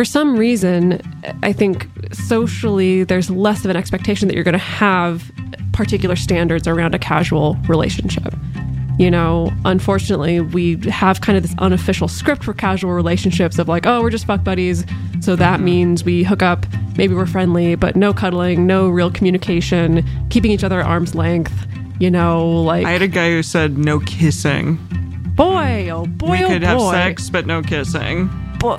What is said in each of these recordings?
for some reason, I think socially there's less of an expectation that you're going to have particular standards around a casual relationship. You know, unfortunately, we have kind of this unofficial script for casual relationships of like, oh, we're just fuck buddies. So that mm-hmm. means we hook up, maybe we're friendly, but no cuddling, no real communication, keeping each other at arm's length. You know, like. I had a guy who said no kissing. Boy, oh boy, we oh could boy. have sex, but no kissing. Boy,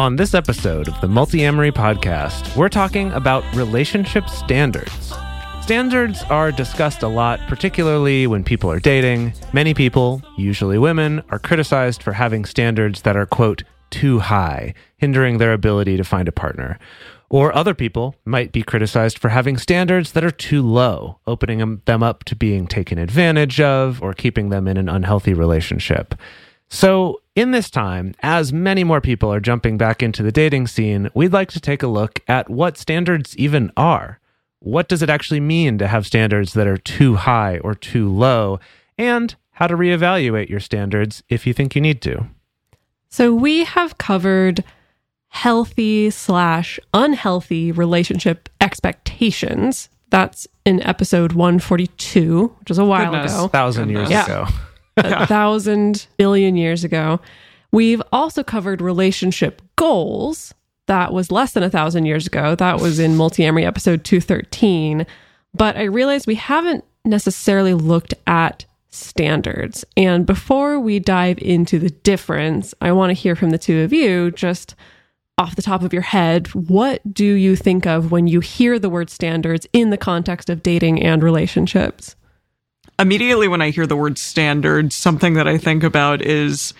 On this episode of the Multiamory podcast, we're talking about relationship standards. Standards are discussed a lot, particularly when people are dating. Many people, usually women, are criticized for having standards that are, quote, too high, hindering their ability to find a partner. Or other people might be criticized for having standards that are too low, opening them up to being taken advantage of or keeping them in an unhealthy relationship. So, in this time, as many more people are jumping back into the dating scene, we'd like to take a look at what standards even are. What does it actually mean to have standards that are too high or too low? And how to reevaluate your standards if you think you need to. So we have covered healthy slash unhealthy relationship expectations. That's in episode 142, which was a while Goodness. ago. Thousand years Yeah. ago. A thousand billion years ago. We've also covered relationship goals. That was less than a thousand years ago. That was in Multiamory episode 213. But I realized we haven't necessarily looked at standards. And before we dive into the difference, I want to hear from the two of you just off the top of your head, what do you think of when you hear the word standards in the context of dating and relationships? Immediately when I hear the word standard, something that I think about is,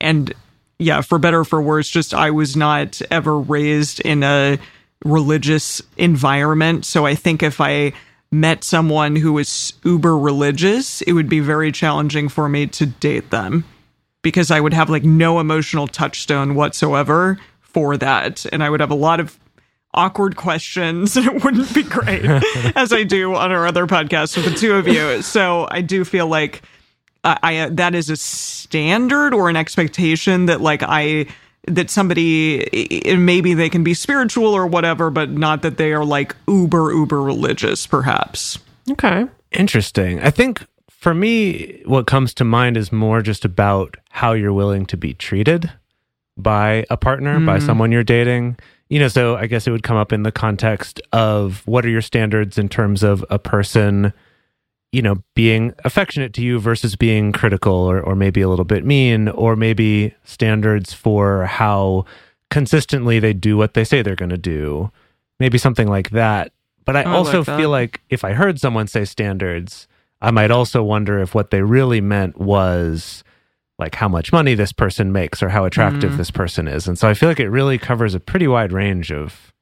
and yeah, for better or for worse, just I was not ever raised in a religious environment. So I think if I met someone who was uber religious, it would be very challenging for me to date them because I would have like no emotional touchstone whatsoever for that. And I would have a lot of awkward questions and it wouldn't be great as I do on our other podcast with the two of you. So I do feel like I, I uh, that is a standard or an expectation that like I that somebody i- i- maybe they can be spiritual or whatever, but not that they are like uber uber religious, perhaps. Okay. Interesting. I think for me, what comes to mind is more just about how you're willing to be treated by a partner, by someone you're dating. You know, so I guess it would come up in the context of what are your standards in terms of a person, you know, being affectionate to you versus being critical or, or maybe a little bit mean, or maybe standards for how consistently they do what they say they're going to do. Maybe something like that. But I I also like feel like if I heard someone say standards, I might also wonder if what they really meant was like how much money this person makes or how attractive this person is. And so I feel like it really covers a pretty wide range of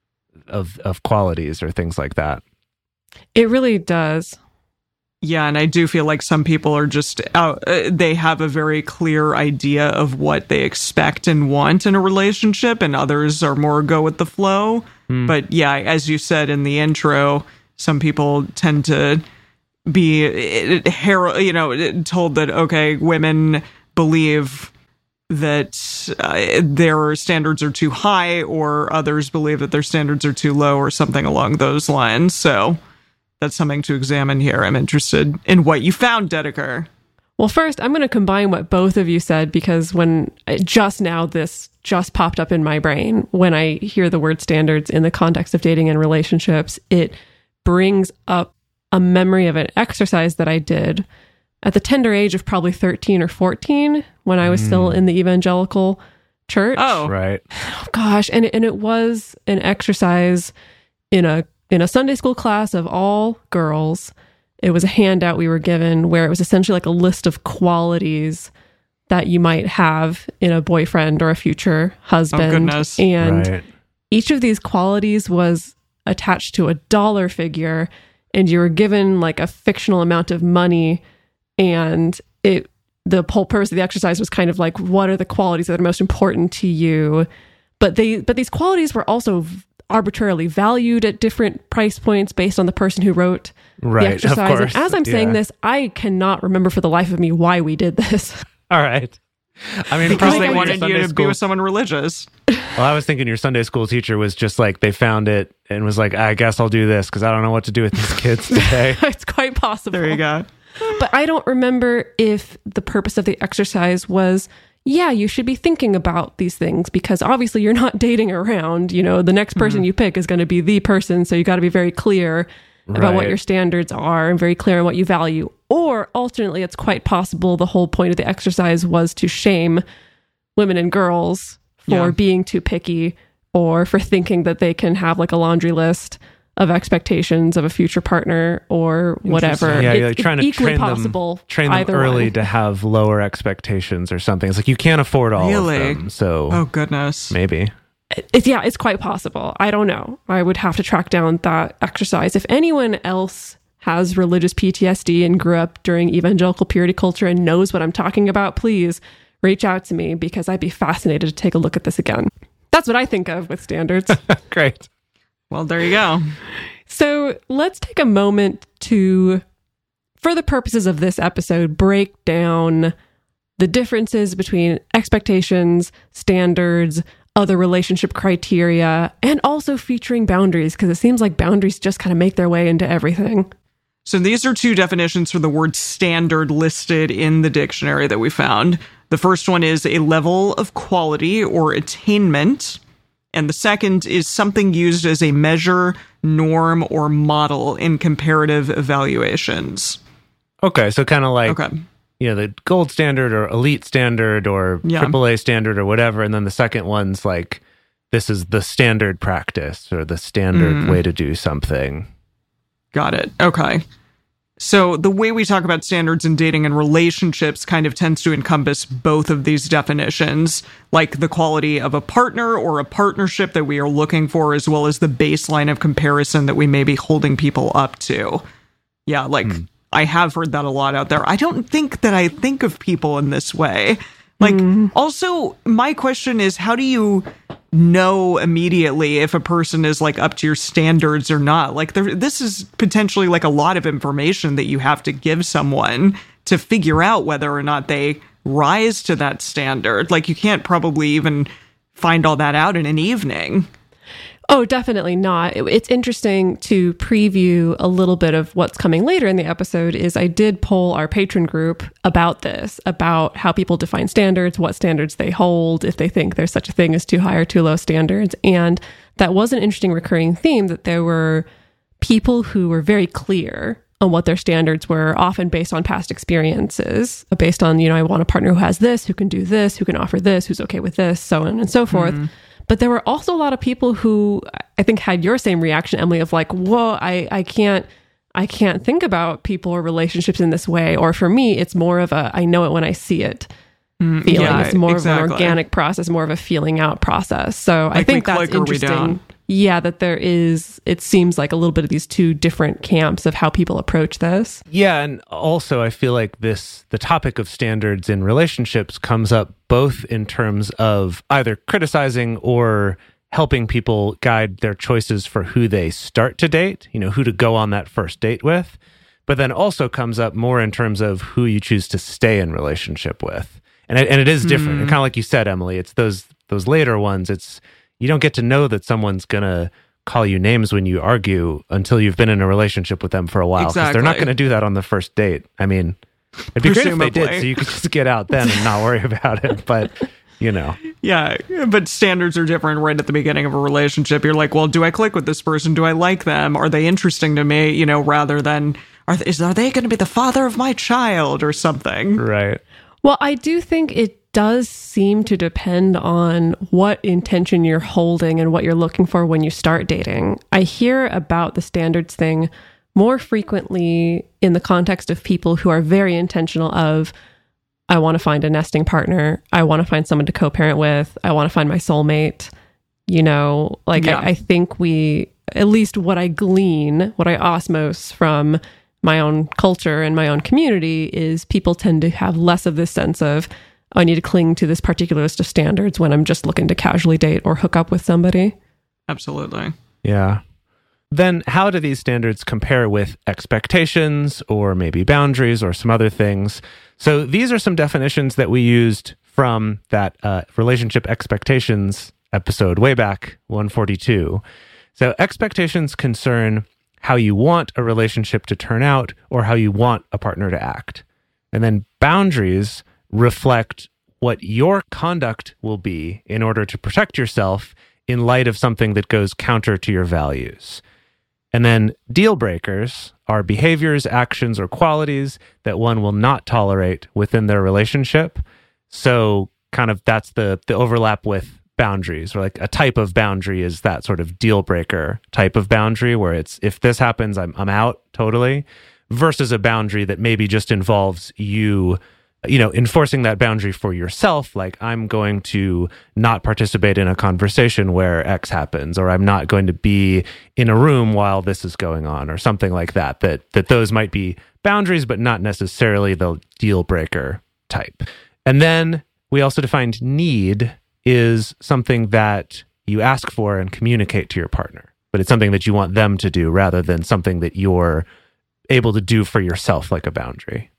of of qualities or things like that. It really does. Yeah, and I do feel like some people are just out, uh, they have a very clear idea of what they expect and want in a relationship, and others are more go with the flow. But yeah, as you said in the intro, some people tend to be uh, you know, told that okay, women believe that uh, their standards are too high, or others believe that their standards are too low, or something along those lines. So that's something to examine here. I'm interested in what you found, Dedeker. Well, first, I'm going to combine what both of you said because when just now this just popped up in my brain when I hear the word standards in the context of dating and relationships, it brings up a memory of an exercise that I did at the tender age of probably 13 or 14 when I was still mm. in the evangelical church. Oh, Right. gosh and it, and it was an exercise in a in a Sunday school class of all girls It was a handout we were given where it was essentially like a list of qualities that you might have in a boyfriend or a future husband. Oh, goodness. And right. each of these qualities was attached to a dollar figure and you were given like a fictional amount of money and it the whole purpose of the exercise was kind of like what are the qualities that are most important to you but they but these qualities were also arbitrarily valued at different price points based on the person who wrote Right, the of exercise course, and as i'm saying yeah. this i cannot remember for the life of me why we did this All right. I mean, Because they wanted you Sunday to be with someone religious. Well, I was thinking your Sunday school teacher was just like they found it and was like, I guess I'll do this because I don't know what to do with these kids today. it's quite possible There you go. But I don't remember if the purpose of the exercise was, yeah, you should be thinking about these things because obviously you're not dating around. You know, the next mm-hmm. person you pick is going to be the person. So you got to be very clear about what your standards are and very clear on what you value. Or alternately, it's quite possible the whole point of the exercise was to shame women and girls for Yeah. being too picky or for thinking that they can have like a laundry list of expectations of a future partner or whatever. yeah, It's- you're like it's trying to equally train possible them, train them early way. to have lower expectations or something. It's like you can't afford all Really? of them, so Oh goodness. maybe. It's yeah, it's quite possible. I don't know. I would have to track down that exercise. If anyone else has religious PTSD and grew up during evangelical purity culture and knows what I'm talking about, please reach out to me because I'd be fascinated to take a look at this again. That's what I think of with standards. Great. Well, there you go. So let's take a moment to, for the purposes of this episode, break down the differences between expectations, standards, other relationship criteria, and also featuring boundaries, because it seems like boundaries just kind of make their way into everything. So these are two definitions for the word standard listed in the dictionary that we found. The first one is a level of quality or attainment. And the second is something used as a measure, norm, or model in comparative evaluations. Okay, so kind of like Okay. you know the gold standard or elite standard or Yeah. AAA standard or whatever, and then the second one's like this is the standard practice or the standard Mm. way to do something. Got it. Okay. So the way we talk about standards in dating and relationships kind of tends to encompass both of these definitions, like the quality of a partner or a partnership that we are looking for, as well as the baseline of comparison that we may be holding people up to. Yeah, like hmm. I have heard that a lot out there. I don't think that I think of people in this way. Like, mm-hmm. also, my question is how do you know immediately if a person is like up to your standards or not? Like, there, this is potentially like a lot of information that you have to give someone to figure out whether or not they rise to that standard. Like, you can't probably even find all that out in an evening. Oh, definitely not. It's interesting to preview a little bit of what's coming later in the episode is I did poll our patron group about this, about how people define standards, what standards they hold, if they think there's such a thing as too high or too low standards. And that was an interesting recurring theme that there were people who were very clear on what their standards were, often based on past experiences, based on, you know, I want a partner who has this, who can do this, who can offer this, who's okay with this, so on and so forth. Mm-hmm. But there were also a lot of people who I think had your same reaction, Emily, of like, whoa, I, I can't I can't think about people or relationships in this way. Or for me, it's more of a I know it when I see it mm, feeling. yeah, it's more of an organic process, more of a feeling out process. So I Like we think that's interesting. Yeah, that there is it seems like a little bit of these two different camps of how people approach this. Yeah, and also I feel like this the topic of standards in relationships comes up both in terms of either criticizing or helping people guide their choices for who they start to date, you know, who to go on that first date with, but then also comes up more in terms of who you choose to stay in relationship with. And it, and it is different. And hmm. kind of like you said, Emily, it's those those later ones. It's you don't get to know that someone's gonna call you names when you argue until you've been in a relationship with them for a while because they're not going to do that on the first date. I mean, it'd be great if they did, so you could just get out then and not worry about it. But you know, Yeah, but standards are different right at the beginning of a relationship. You're like, well, do I click with this person? Do I like them? Are they interesting to me? You know, rather than are th- is are they going to be the father of my child or something? right? Well, I do think it does seem to depend on what intention you're holding and what you're looking for when you start dating. I hear about the standards thing more frequently in the context of people who are very intentional of I want to find a nesting partner. I want to find someone to co-parent with. I want to find my soulmate. You know, like Yeah. I, I think we at least what I glean, what I osmose from my own culture and my own community is people tend to have less of this sense of "Oh, I need to cling to this particular list of standards when I'm just looking to casually date or hook up with somebody. Absolutely. Yeah. Then, how do these standards compare with expectations or maybe boundaries or some other things? So, these are some definitions that we used from that uh, relationship expectations episode way back 142. So, expectations concern how you want a relationship to turn out or how you want a partner to act. And then boundaries reflect what your conduct will be in order to protect yourself in light of something that goes counter to your values. And then deal breakers are behaviors, actions, or qualities that one will not tolerate within their relationship. So, kind of that's the the overlap with boundaries, or like a type of boundary is that sort of deal breaker type of boundary where it's if this happens, I'm I'm out totally, versus a boundary that maybe just involves you you know, enforcing that boundary for yourself, like I'm going to not participate in a conversation where X happens, or I'm not going to be in a room while this is going on, or something like that. That that those might be boundaries, but not necessarily the deal breaker type. And then we also defined need is something that you ask for and communicate to your partner, but it's something that you want them to do rather than something that you're able to do for yourself, like a boundary.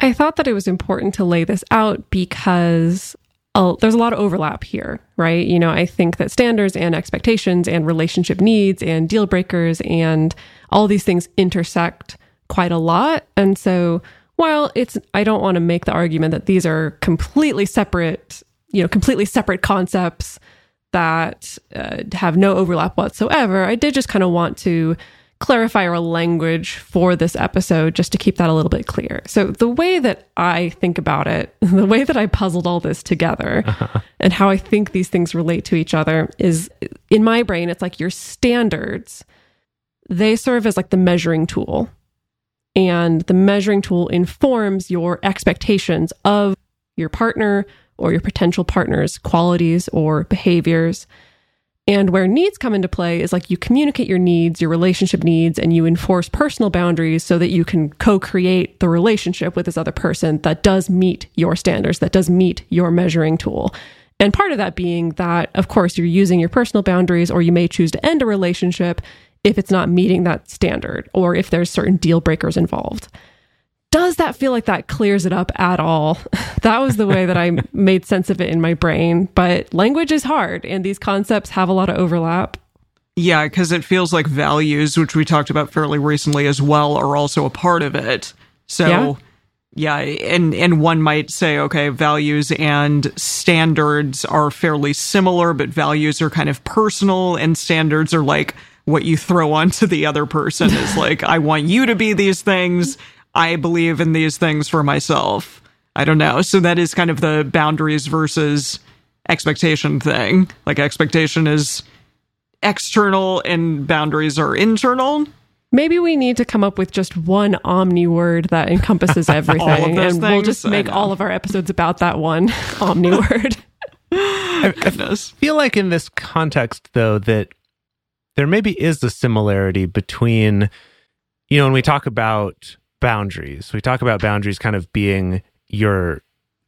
I thought that it was important to lay this out because uh, there's a lot of overlap here, right? You know, I think that standards and expectations and relationship needs and deal breakers and all these things intersect quite a lot. And so, while it's, I don't want to make the argument that these are completely separate, you know, completely separate concepts that uh, have no overlap whatsoever, I did just kind of want to clarify our language for this episode just to keep that a little bit clear. So, the way that I think about it, the way that I puzzled all this together, uh-huh. and how I think these things relate to each other is in my brain, it's like your standards, they serve as like the measuring tool. And the measuring tool informs your expectations of your partner or your potential partner's qualities or behaviors. And where needs come into play is like you communicate your needs, your relationship needs, and you enforce personal boundaries so that you can co create the relationship with this other person that does meet your standards, that does meet your measuring tool. And part of that being that, of course, you're using your personal boundaries, or you may choose to end a relationship if it's not meeting that standard or if there's certain deal breakers involved. Does that feel like that clears it up at all? that was the way that I made sense of it in my brain. But language is hard, and these concepts have a lot of overlap. Yeah, because it feels like values, which we talked about fairly recently as well, are also a part of it. So, yeah, and and one might say, okay, values and standards are fairly similar, but values are kind of personal, and standards are like what you throw onto the other person. is like, I want you to be these things. I believe in these things for myself. I don't know. So that is kind of the boundaries versus expectation thing. Like expectation is external and boundaries are internal. Maybe we need to come up with just one omni word that encompasses everything, those and we'll just make all of our episodes about that one omni word. I feel like in this context though that there maybe is a similarity between you know when we talk about boundaries. We talk about boundaries kind of being your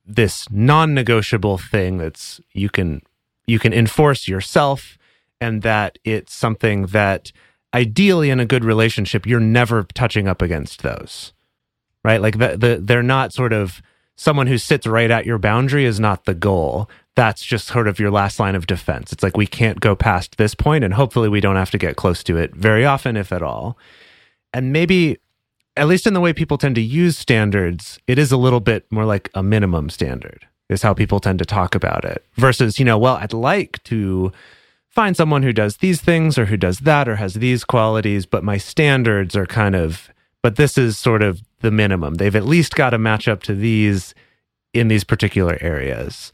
this non-negotiable thing that's you can you can enforce yourself and that it's something that ideally in a good relationship you're never touching up against those right? Like the, the they're not sort of someone who sits right at your boundary is not the goal. That's just sort of your last line of defense. It's like we can't go past this point and hopefully we don't have to get close to it very often if at all. And maybe at least in the way people tend to use standards it is a little bit more like a minimum standard is how people tend to talk about it versus you know well i'd like to find someone who does these things or who does that or has these qualities but my standards are kind of but this is sort of the minimum. They've at least got to match up to these in these particular areas.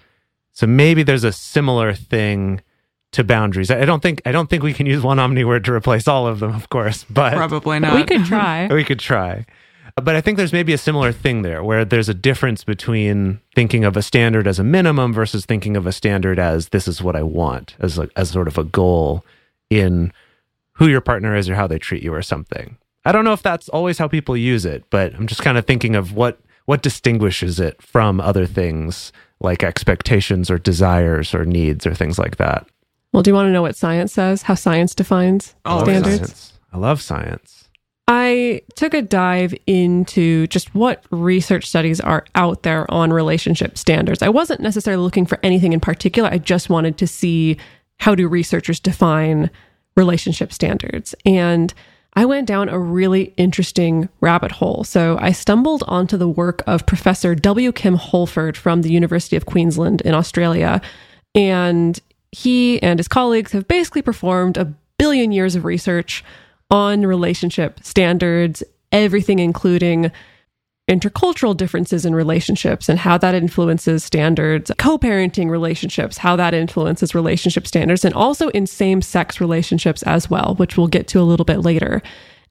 So maybe there's a similar thing to boundaries. I I don't think I don't think we can use one omni word to replace all of them, of course, but Probably not. we could try. we could try. But I think there's maybe a similar thing there where there's a difference between thinking of a standard as a minimum versus thinking of a standard as this is what I want, as a, as sort of a goal in who your partner is or how they treat you or something. I don't know if that's always how people use it, but I'm just kind of thinking of what what distinguishes it from other things like expectations or desires or needs or things like that. Well, do you want to know what science says? How science defines Oh, standards? Science. I love science. I took a dive into just what research studies are out there on relationship standards. I wasn't necessarily looking for anything in particular. I just wanted to see how do researchers define relationship standards. And I went down a really interesting rabbit hole. So I stumbled onto the work of Professor W. Kim Halford from the University of Queensland in Australia. And he and his colleagues have basically performed a billion years of research on relationship standards, everything including intercultural differences in relationships and how that influences standards, co parenting relationships, how that influences relationship standards, and also in same sex relationships as well, which we'll get to a little bit later.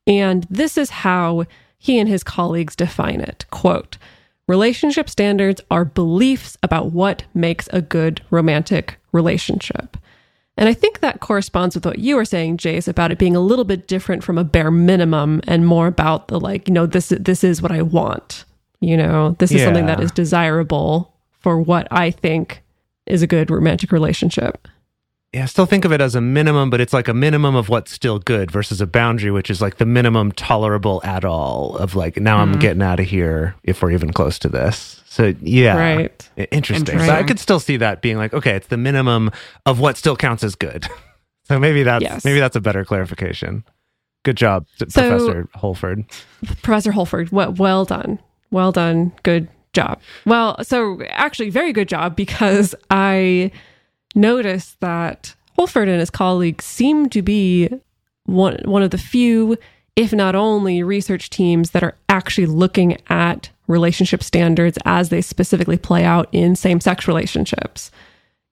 And this is how he and his colleagues define it quote, Relationship standards are beliefs about what makes a good romantic relationship. And I think that corresponds with what you were saying, Jase, about it being a little bit different from a bare minimum and more about the like, you know, this this is what I want. You know, this is something that is desirable for what I think is a good romantic relationship. Yeah, I still think of it as a minimum, but it's like a minimum of what's still good versus a boundary, which is like the minimum tolerable at all of like, now I'm mm-hmm. getting out of here if we're even close to this. So, yeah. Right. Interesting. Interesting. But I could still see that being like, okay, it's the minimum of what still counts as good. so maybe that's Yes. maybe that's a better clarification. Good job, So- Professor Halford. Professor Halford, well, well done. Well done. Good job. Well, so actually, very good job because I noticed that Halford and his colleagues seem to be one, one of the few, if not only, research teams that are actually looking at relationship standards as they specifically play out in same sex relationships.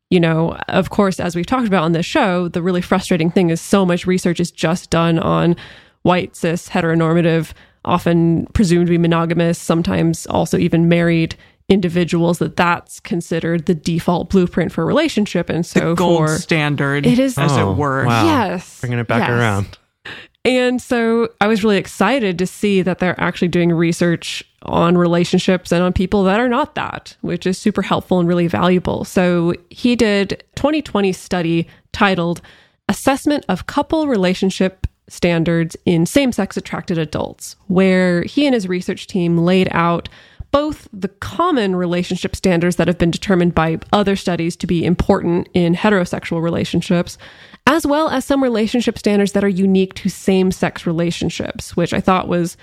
You know, of course, as we've talked about on this show, the really frustrating thing is so much research is just done on white, cis, heteronormative, often presumed to be monogamous, sometimes also even married individuals, that that's considered the default blueprint for a relationship. And so the Gold for standard, It is- as Oh, it were. wow. Yes. Bringing it back yes. around. And so I was really excited to see that they're actually doing research on relationships and on people that are not that, which is super helpful and really valuable. So he did 2020 study titled Assessment of Couple Relationship Standards in Same-Sex Attracted Adults, where he and his research team laid out both the common relationship standards that have been determined by other studies to be important in heterosexual relationships, as well as some relationship standards that are unique to same sex relationships, which I thought was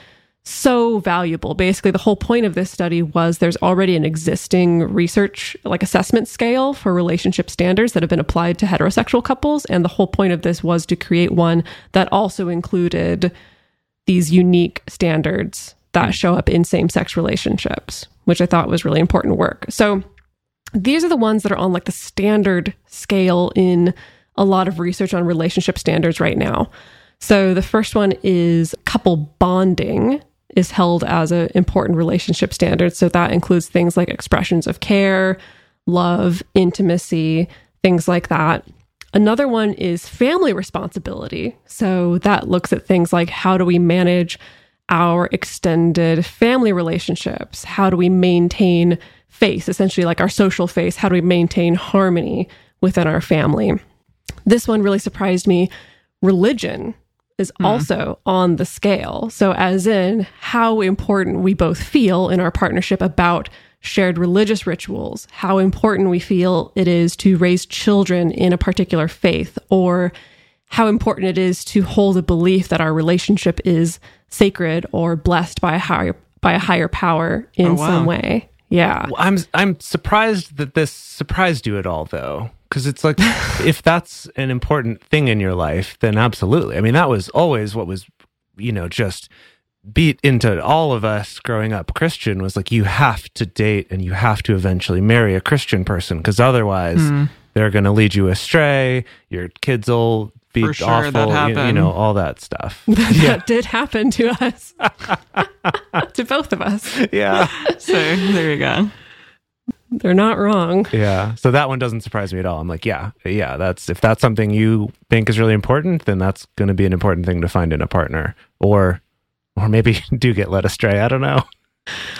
so valuable. Basically, the whole point of this study was there's already an existing research, like assessment scale for relationship standards that have been applied to heterosexual couples. And the whole point of this was to create one that also included these unique standards that show up in same sex relationships, which I thought was really important work. So these are the ones that are on like the standard scale in a lot of research on relationship standards right now. So the first one is couple bonding is held as an important relationship standard. So that includes things like expressions of care, love, intimacy, things like that. Another one is family responsibility. So that looks at things like how do we manage our extended family relationships? How do we maintain face, essentially like our social face? How do we maintain harmony within our family? This one really surprised me. Religion is hmm. also on the scale. So, as in how important we both feel in our partnership about shared religious rituals, how important we feel it is to raise children in a particular faith, or how important it is to hold a belief that our relationship is sacred or blessed by a higher by a higher power in Oh, wow. some way. Yeah. Well, I'm I'm surprised that this surprised you at all, though, because it's like if that's an important thing in your life, then absolutely. I mean, that was always what was, you know, just beat into all of us growing up Christian was like you have to date and you have to eventually marry a Christian person because otherwise hmm. they're going to lead you astray. Your kids will be For sure, awful. that you- you, know, all that stuff. that did happen to us, to both of us. yeah. So there you go. They're not wrong. Yeah. So that one doesn't surprise me at all. I'm like, yeah, yeah, that's if that's something you think is really important, then that's going to be an important thing to find in a partner. Or or maybe do get led astray. I don't know.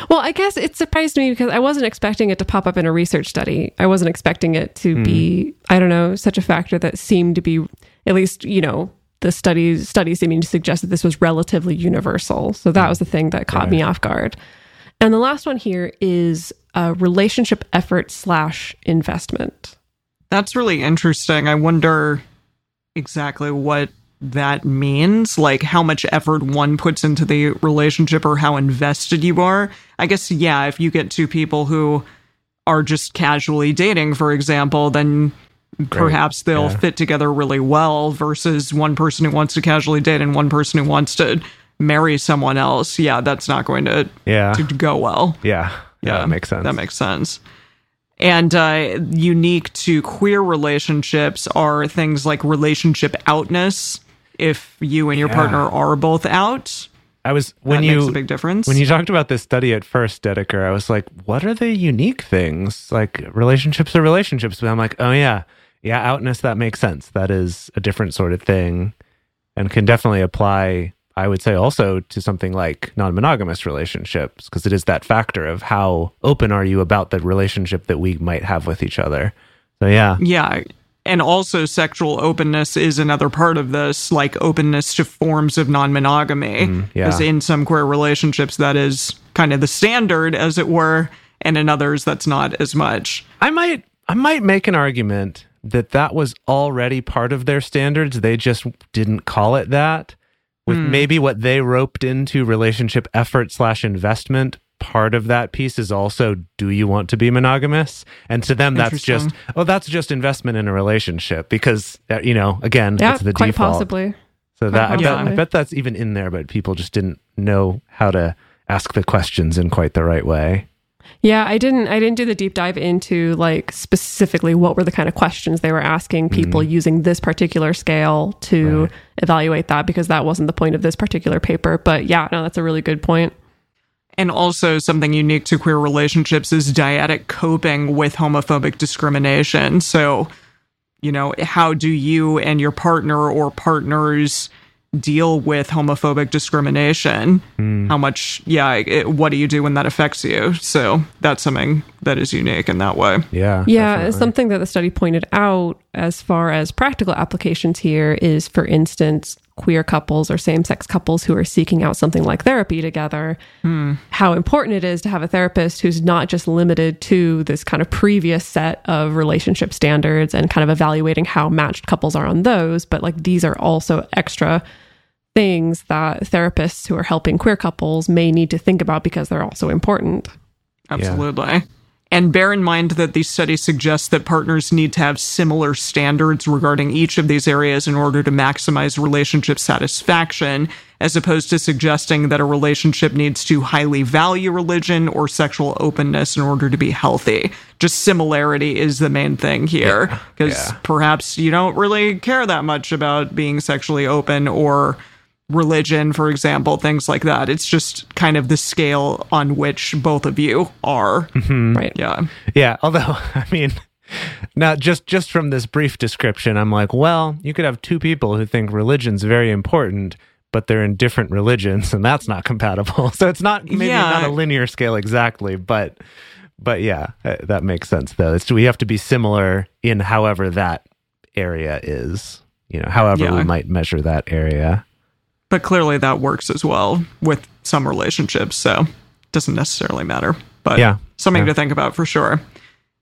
Well, I guess it surprised me because I wasn't expecting it to pop up in a research study. I wasn't expecting it to hmm. be, I don't know, such a factor that seemed to be, at least, you know, the studies studies seeming to suggest that this was relatively universal. So that was the thing that caught me off guard. And the last one here is a relationship effort slash investment. That's really interesting. I wonder exactly what that means, like how much effort one puts into the relationship or how invested you are. I guess, yeah, if you get two people who are just casually dating, for example, then perhaps they'll yeah. fit together really well versus one person who wants to casually date and one person who wants to marry someone else. Yeah, that's not going to, Yeah. to go well. Yeah. Yeah. that makes sense. That makes sense. And uh, unique to queer relationships are things like relationship outness. If you and your Yeah. partner are both out, I was when that you makes a big difference. When you talked about this study at first, Dedeker, I was like, what are the unique things? Like relationships are relationships. But I'm like, oh yeah, yeah, outness, that makes sense. That is a different sort of thing and can definitely apply, I would say, also to something like non monogamous relationships, because it is that factor of how open are you about the relationship that we might have with each other. So yeah. yeah. And also, sexual openness is another part of this, like openness to forms of non monogamy. Mm, yeah. Because in some queer relationships, that is kind of the standard, as it were, and in others, that's not as much. I might I might make an argument that that was already part of their standards. They just didn't call it that. With maybe what they roped into relationship effort slash investment. Part of that piece is also, do you want to be monogamous? And to them, that's just, oh, that's just investment in a relationship because, uh, you know, again, Yeah, it's the quite default. possibly. So that I bet. I bet that's even in there, but people just didn't know how to ask the questions in quite the right way. Yeah, I didn't I didn't do the deep dive into like specifically what were the kind of questions they were asking people mm-hmm. using this particular scale to Right. evaluate that because that wasn't the point of this particular paper. But yeah, no, that's a really good point. And also, something unique to queer relationships is dyadic coping with homophobic discrimination. So, you know, how do you and your partner or partners deal with homophobic discrimination? Hmm. How much, yeah, it, what do you do when that affects you? So, that's something that is unique in that way. Yeah. Yeah, definitely. something that the study pointed out as far as practical applications here is, for instance, queer couples or same sex couples who are seeking out something like therapy together, how important it is to have a therapist who's not just limited to this kind of previous set of relationship standards and kind of evaluating how matched couples are on those, but like these are also extra things that therapists who are helping queer couples may need to think about because they're also important. Absolutely. And bear in mind that these studies suggest that partners need to have similar standards regarding each of these areas in order to maximize relationship satisfaction, as opposed to suggesting that a relationship needs to highly value religion or sexual openness in order to be healthy. Just similarity is the main thing here, because Yeah. perhaps you don't really care that much about being sexually open or religion, for example, things like that. It's just kind of the scale on which both of you are. Right. Yeah. Yeah, although I mean, now just just from this brief description, I'm like, well, you could have two people who think religion's very important, but they're in different religions, and that's not compatible. So it's not maybe Yeah. not a linear scale exactly, but but yeah, uh, that makes sense though. It's we have to be similar in however that area is. You know, however Yeah. we might measure that area. But clearly that works as well with some relationships, so it doesn't necessarily matter. But Yeah. something Yeah. to think about for sure.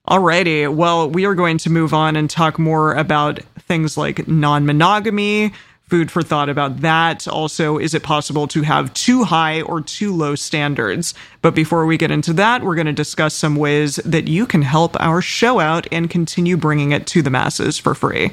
Alrighty, well, we are going to move on and talk more about things like non monogamy, food for thought about that. Also, is it possible to have too high or too low standards? But before we get into that, we're going to discuss some ways that you can help our show out and continue bringing it to the masses for free.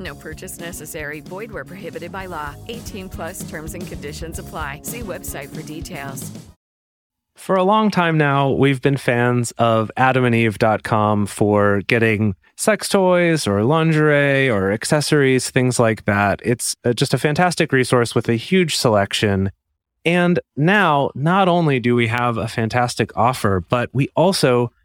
No purchase necessary. Void where prohibited by law. 18 plus terms and conditions apply. See website for details. For a long time now, we've been fans of adamandeve.com for getting sex toys or lingerie or accessories, things like that. It's uh, just a fantastic resource with a huge selection. And now, not only do we have a fantastic offer, but we also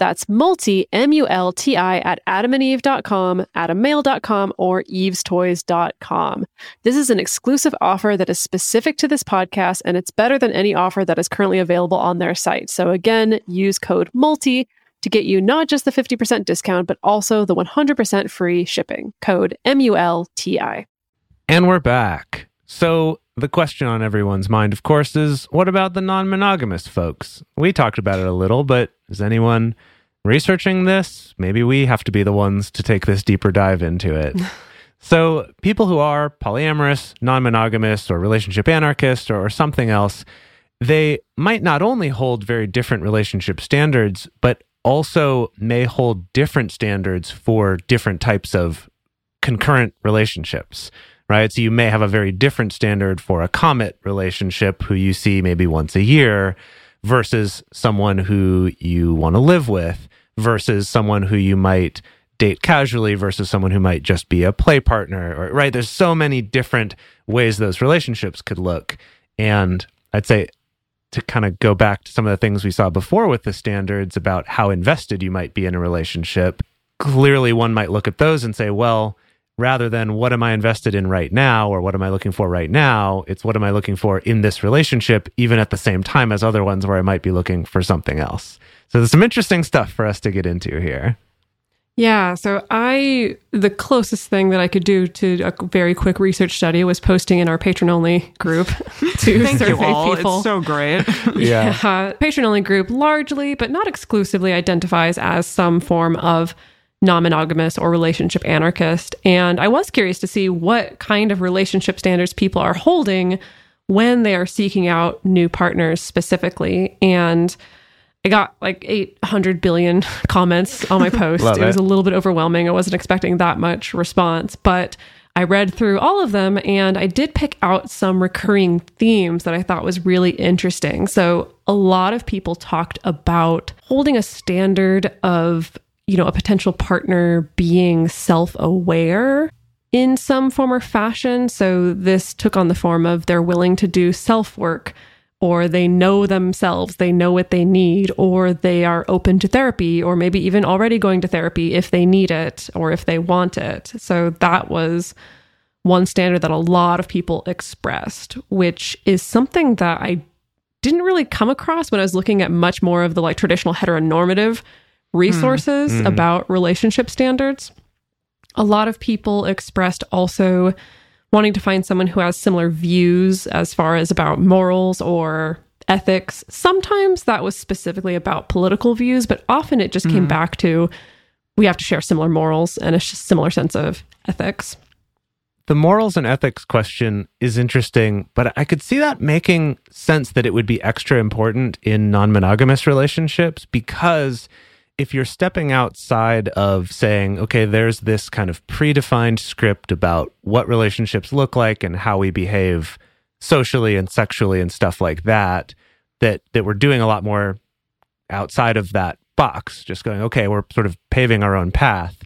That's multi, M U L T I, at adamandeve.com, adammale.com, or evestoys.com. This is an exclusive offer that is specific to this podcast, and it's better than any offer that is currently available on their site. So again, use code MULTI to get you not just the 50% discount, but also the 100% free shipping. Code M U L T I. And we're back. So, the question on everyone's mind, of course, is what about the non monogamous folks? We talked about it a little, but is anyone researching this? Maybe we have to be the ones to take this deeper dive into it. so, people who are polyamorous, non monogamous, or relationship anarchist, or, or something else, they might not only hold very different relationship standards, but also may hold different standards for different types of concurrent relationships right? So you may have a very different standard for a comet relationship who you see maybe once a year versus someone who you want to live with versus someone who you might date casually versus someone who might just be a play partner or right there's so many different ways those relationships could look and i'd say to kind of go back to some of the things we saw before with the standards about how invested you might be in a relationship clearly one might look at those and say well rather than what am I invested in right now or what am I looking for right now? It's what am I looking for in this relationship, even at the same time as other ones where I might be looking for something else. So there's some interesting stuff for us to get into here. Yeah, so I the closest thing that I could do to a very quick research study was posting in our patron only group to Thank survey you all. people. It's so great. Yeah. Uh, patron only group largely, but not exclusively, identifies as some form of non monogamous or relationship anarchist. And I was curious to see what kind of relationship standards people are holding when they are seeking out new partners specifically. And I got like 800 billion comments on my post. It was a little bit overwhelming. I wasn't expecting that much response, but I read through all of them and I did pick out some recurring themes that I thought was really interesting. So, a lot of people talked about holding a standard of, you know, a potential partner being self-aware in some form or fashion. So, this took on the form of they're willing to do self-work or they know themselves, they know what they need, or they are open to therapy, or maybe even already going to therapy if they need it or if they want it. So that was one standard that a lot of people expressed, which is something that I didn't really come across when I was looking at much more of the like traditional heteronormative resources mm-hmm. about relationship standards. A lot of people expressed also wanting to find someone who has similar views as far as about morals or ethics. Sometimes that was specifically about political views, but often it just came mm-hmm. back to we have to share similar morals and a similar sense of ethics. The morals and ethics question is interesting, but I could see that making sense that it would be extra important in non monogamous relationships because if you're stepping outside of saying, okay, there's this kind of predefined script about what relationships look like and how we behave socially and sexually and stuff like that, that that we're doing a lot more outside of that box, just going, okay, we're sort of paving our own path.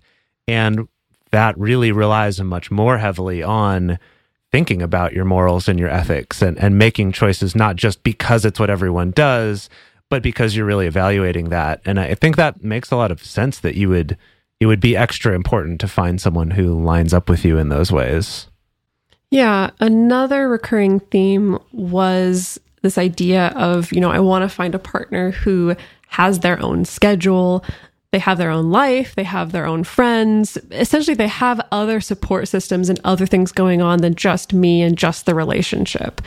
And that really relies much more heavily on thinking about your morals and your ethics and, and making choices not just because it's what everyone does, but because you're really evaluating that. And I think that makes a lot of sense that you would it would be extra important to find someone who lines up with you in those ways. Yeah, another recurring theme was this idea of, you know, I want to find a partner who has their own schedule, they have their own life, they have their own friends. Essentially, they have other support systems and other things going on than just me and just the relationship.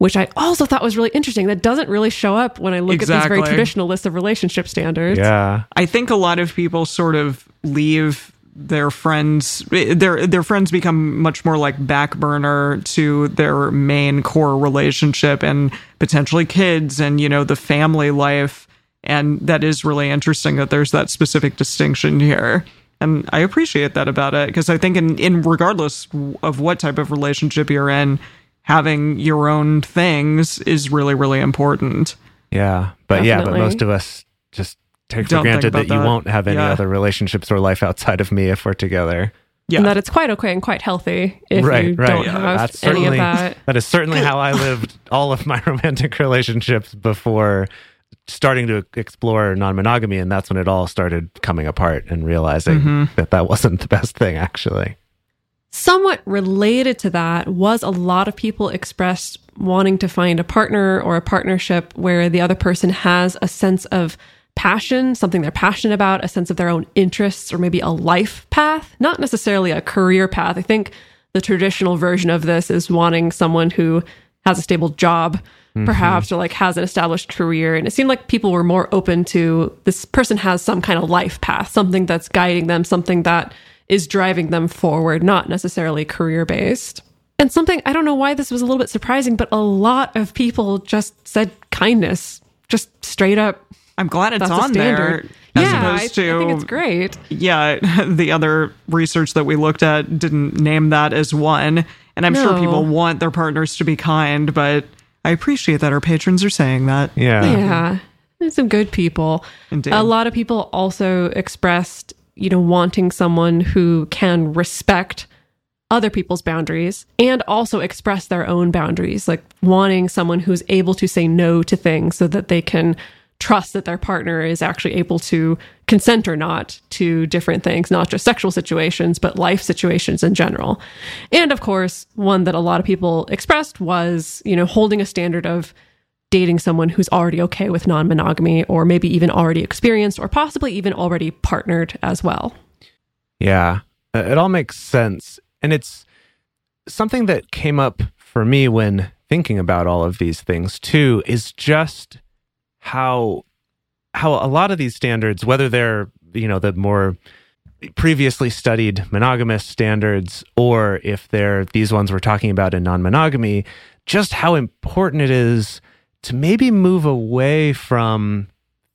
Which I also thought was really interesting. That doesn't really show up when I look at these very traditional lists of relationship standards. Yeah. I think a lot of people sort of leave their friends their their friends become much more like back burner to their main core relationship and potentially kids and you know the family life and that is really interesting that there's that specific distinction here and I appreciate that about it because I think in in regardless of what type of relationship you're in having your own things is really really important Yeah. But yeah, but most of us just take for Don't think granted that, about you won't have any Yeah. other relationships or life outside of me if we're together. yeah And that it's quite okay and quite healthy if right, you right. don't Yeah, have that's any of certainly that. that is certainly how I lived all of my romantic relationships before starting to explore non-monogamy and that's when it all started coming apart and realizing Mm-hmm. that that wasn't the best thing actually. Somewhat related to that was a lot of people expressed wanting to find a partner or a partnership where the other person has a sense of passion, something they're passionate about, a sense of their own interests, or maybe a life path, not necessarily a career path. I think the traditional version of this is wanting someone who has a stable job, mm-hmm. perhaps, or like has an established career. And it seemed like people were more open to this person has some kind of life path, something that's guiding them, something that is driving them forward, not necessarily career based. And something, I don't know why this was a little bit surprising, but a lot of people just said kindness, just straight up. I'm glad it's That's on there standard. as yeah, I, opposed to I think it's great. yeah, the other research that we looked at didn't name that as one. And I'm sure people want their partners to be kind, but I appreciate that our patrons are saying that. Yeah. Yeah. Some good people. Indeed. A lot of people also expressed, you know, wanting someone who can respect other people's boundaries and also express their own boundaries, like wanting someone who's able to say no to things so that they can trust that their partner is actually able to consent or not to different things, not just sexual situations, but life situations in general. And of course, one that a lot of people expressed was, you know, holding a standard of dating someone who's already okay with non monogamy or maybe even already experienced or possibly even already partnered as well. Yeah, Uh, it all makes sense. And it's something that came up for me when thinking about all of these things too is just how how a lot of these standards whether they're you know the more previously studied monogamous standards or if they're these ones we're talking about in non-monogamy just how important it is to maybe move away from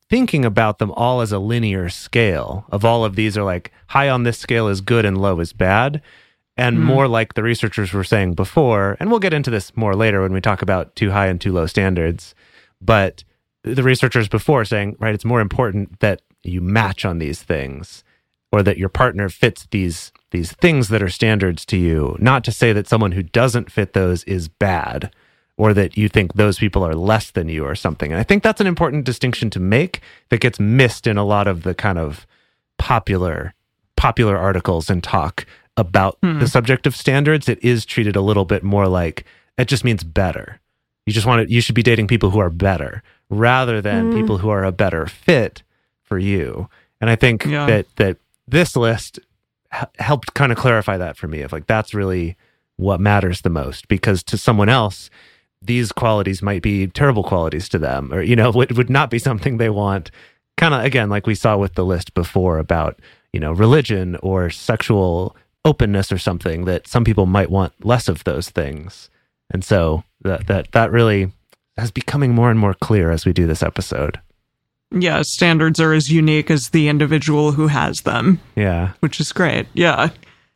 thinking about them all as a linear scale of all of these are like high on this scale is good and low is bad and hmm. more like the researchers were saying before and we'll get into this more later when we talk about too high and too low standards but the researchers before saying right it's more important that you match on these things or that your partner fits these these things that are standards to you not to say that someone who doesn't fit those is bad or that you think those people are less than you or something. And i think that's an important distinction to make that gets missed in a lot of the kind of popular popular articles and talk about hmm. the subject of standards. It is treated a little bit more like it just means better. You just want to you should be dating people who are better rather than hmm. people who are a better fit for you. And i think Yeah. that that this list h- helped kind of clarify that for me of like that's really what matters the most because to someone else these qualities might be terrible qualities to them or you know would, would not be something they want kind of again like we saw with the list before about you know religion or sexual openness or something that some people might want less of those things and so that that that really is becoming more and more clear as we do this episode Yeah, standards are as unique as the individual who has them, Yeah. which is great. Yeah.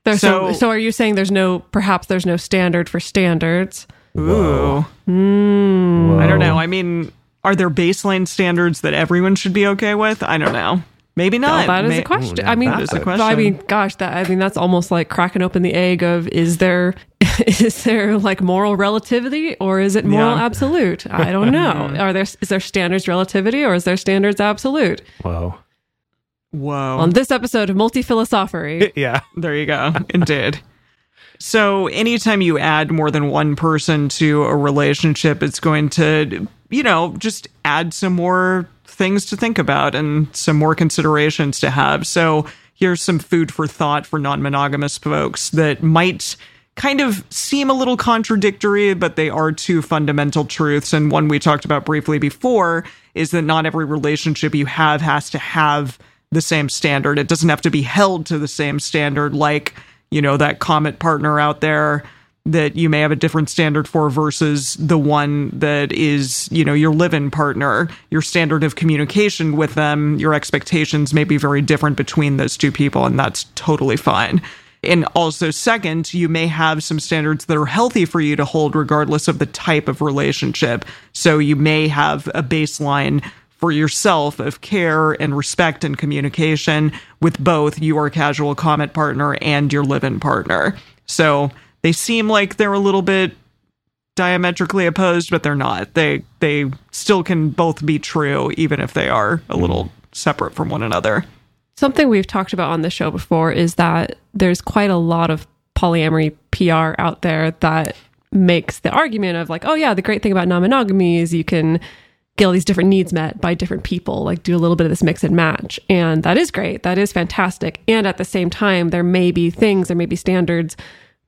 There's so, So- so are you saying there's no perhaps there's no standard for standards? Ooh. Whoa. I don't know. I mean, are there baseline standards that everyone should be okay with? I don't know. Maybe not. Well, that is May- a question. Ooh, I mean, that is a well, I mean, gosh, that I mean, that's almost like cracking open the egg of is there is there like moral relativity or is it moral Yeah. absolute? I don't know. Are there is there standards relativity or is there standards absolute? Whoa. Whoa. On this episode of Multi Philosophery, Yeah. There you go. Indeed. So, anytime you add more than one person to a relationship, it's going to, you know, just add some more things to think about and some more considerations to have. So, here's some food for thought for non monogamous folks that might kind of seem a little contradictory, but they are two fundamental truths. And one we talked about briefly before is that not every relationship you have has to have the same standard. It doesn't have to be held to the same standard, like, you know, that comet partner out there that you may have a different standard for versus the one that is, you know, your live in partner. Your standard of communication with them, your expectations may be very different between those two people, and that's totally fine. And also, second, you may have some standards that are healthy for you to hold regardless of the type of relationship. So you may have a baseline for yourself of care and respect and communication with both your casual comet partner and your live in partner. So they seem like they're a little bit diametrically opposed, but they're not. They they still can both be true, even if they are a little separate from one another. something we've talked about on the show before is that there's quite a lot of polyamory PR out there that makes the argument of like, oh yeah, the great thing about non-monogamy is you can get all these different needs met by different people, like do a little bit of this mix and match. And that is great. That is fantastic. And at the same time, there may be things, there may be standards,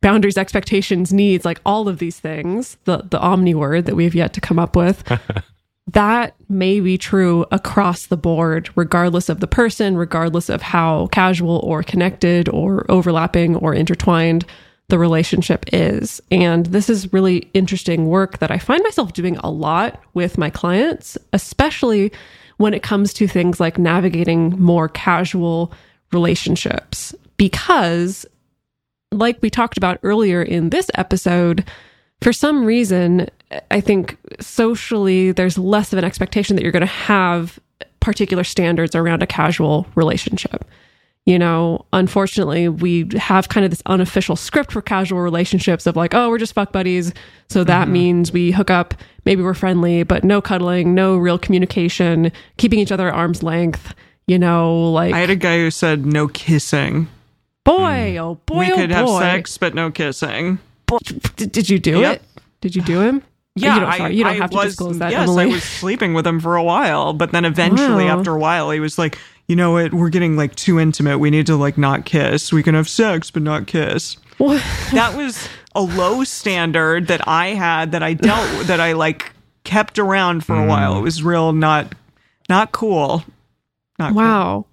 boundaries, expectations, needs, like all of these things, the the omni word that we've yet to come up with that may be true across the board, regardless of the person, regardless of how casual or connected or overlapping or intertwined the relationship is. And this is really interesting work that I find myself doing a lot with my clients, especially when it comes to things like navigating more casual relationships. Because, like we talked about earlier in this episode, for some reason, I think socially there's less of an expectation that you're going to have particular standards around a casual relationship. You know, unfortunately, we have kind of this unofficial script for casual relationships of like, oh, we're just fuck buddies. So that mm-hmm. means we hook up, maybe we're friendly, but no cuddling, no real communication, keeping each other at arm's length. You know, like, I had a guy who said no kissing. boy, mm. oh boy, we oh could boy. have sex, but no kissing. Did, did you do Yep. it? Did you do him? Yeah, you don't, I, you don't I have to disclose that, Yes, Emily. I was sleeping with him for a while, but then eventually, Wow. after a while, he was like, "You know what? We're getting like too intimate. We need to like not kiss. We can have sex, but not kiss." What? That was a low standard that I had that I dealt with, that I like kept around for a mm. while. It was real not not cool. Not cool. Wow.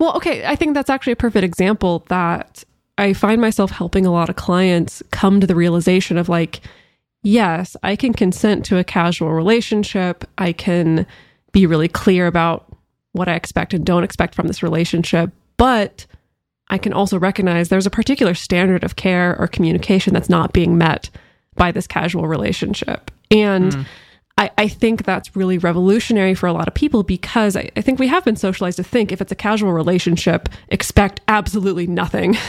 Well, okay. I think that's actually a perfect example that I find myself helping a lot of clients come to the realization of like, yes, I can consent to a casual relationship. I can be really clear about what I expect and don't expect from this relationship. But I can also recognize there's a particular standard of care or communication that's not being met by this casual relationship. And mm. I, I think that's really revolutionary for a lot of people because I, I think we have been socialized to think if it's a casual relationship, expect absolutely nothing.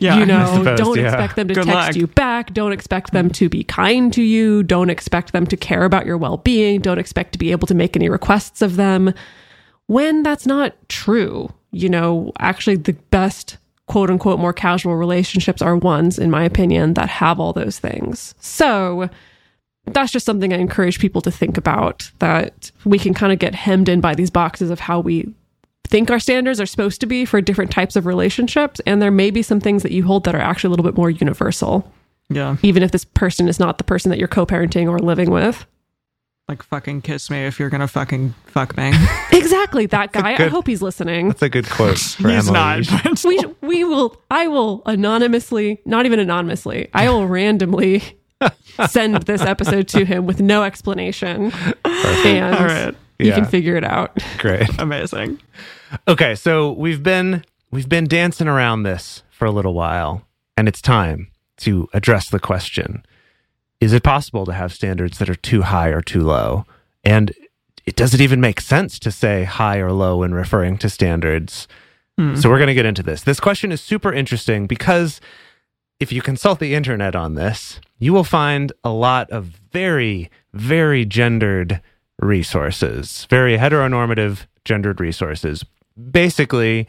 Yeah, you know, don't yeah. expect them to Good text luck. you back. Don't expect them to be kind to you. Don't expect them to care about your well being. Don't expect to be able to make any requests of them when that's not true. You know, actually, the best quote unquote more casual relationships are ones, in my opinion, that have all those things. So that's just something I encourage people to think about that we can kind of get hemmed in by these boxes of how we think our standards are supposed to be for different types of relationships. And there may be some things that you hold that are actually a little bit more universal, Yeah, even if this person is not the person that you're co parenting or living with. Like fucking kiss me if you're gonna fucking fuck me. Exactly. That guy. I hope he's listening. That's a good quote. For He's Emily. not. we we will I will anonymously, not even anonymously, I will randomly send this episode to him with no explanation. And All right. You Yeah. can figure it out. Great. Amazing. Okay, so we've been we've been dancing around this for a little while, and it's time to address the question: Is it possible to have standards that are too high or too low? And it does it even make sense to say high or low when referring to standards? Hmm. So we're going to get into this. This question is super interesting because if you consult the internet on this, you will find a lot of very, very gendered resources, very heteronormative gendered resources. Basically,